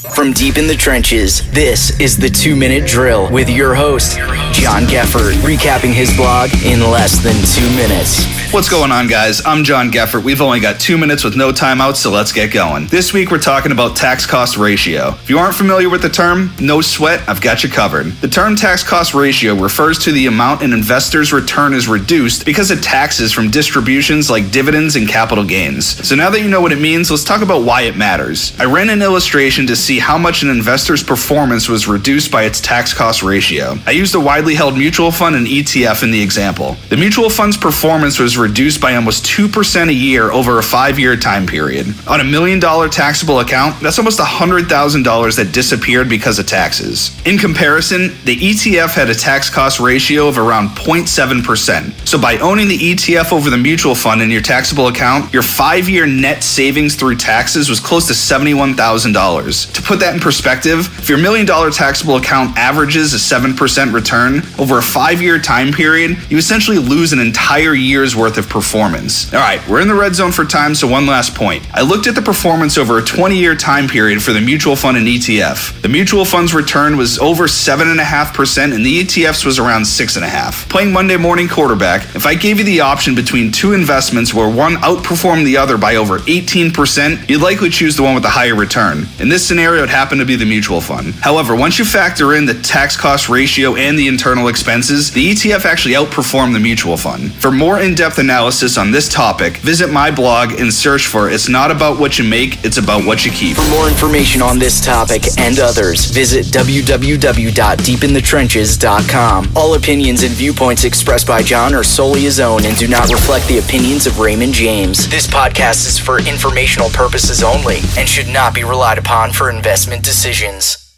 From deep in the trenches, this is the two minute drill with your host, John Geffert, recapping his blog in less than two minutes. What's going on, guys? I'm John Geffert. We've only got two minutes with no timeouts, so let's get going. This week, we're talking about tax cost ratio. If you aren't familiar with the term, no sweat, I've got you covered. The term tax cost ratio refers to the amount an investor's return is reduced because of taxes from distributions like dividends and capital gains. So now that you know what it means, let's talk about why it matters. I ran an illustration to see how much an investor's performance was reduced by its tax cost ratio. I used a widely held mutual fund and ETF in the example. The mutual fund's performance was reduced by almost 2% a year over a five year time period. On a million dollar taxable account, that's almost $100,000 that disappeared because of taxes. In comparison, the ETF had a tax cost ratio of around 0.7%. So by owning the ETF over the mutual fund in your taxable account, your five year net savings through taxes was close to $71,000. To put that in perspective, if your million dollar taxable account averages a 7% return over a five year time period, you essentially lose an entire year's worth of performance. All right, we're in the red zone for time, so one last point. I looked at the performance over a 20 year time period for the mutual fund and ETF. The mutual fund's return was over 7.5%, and the ETF's was around 6.5%. Playing Monday morning quarterback, if I gave you the option between two investments where one outperformed the other by over 18%, you'd likely choose the one with the higher return. In this scenario, it happened to be the mutual fund. However, once you factor in the tax cost ratio and the internal expenses, the ETF actually outperformed the mutual fund. For more in depth analysis on this topic, visit my blog and search for It's Not About What You Make, It's About What You Keep. For more information on this topic and others, visit www.deepinthetrenches.com. All opinions and viewpoints expressed by John are solely his own and do not reflect the opinions of Raymond James. This podcast is for informational purposes only and should not be relied upon for investment decisions.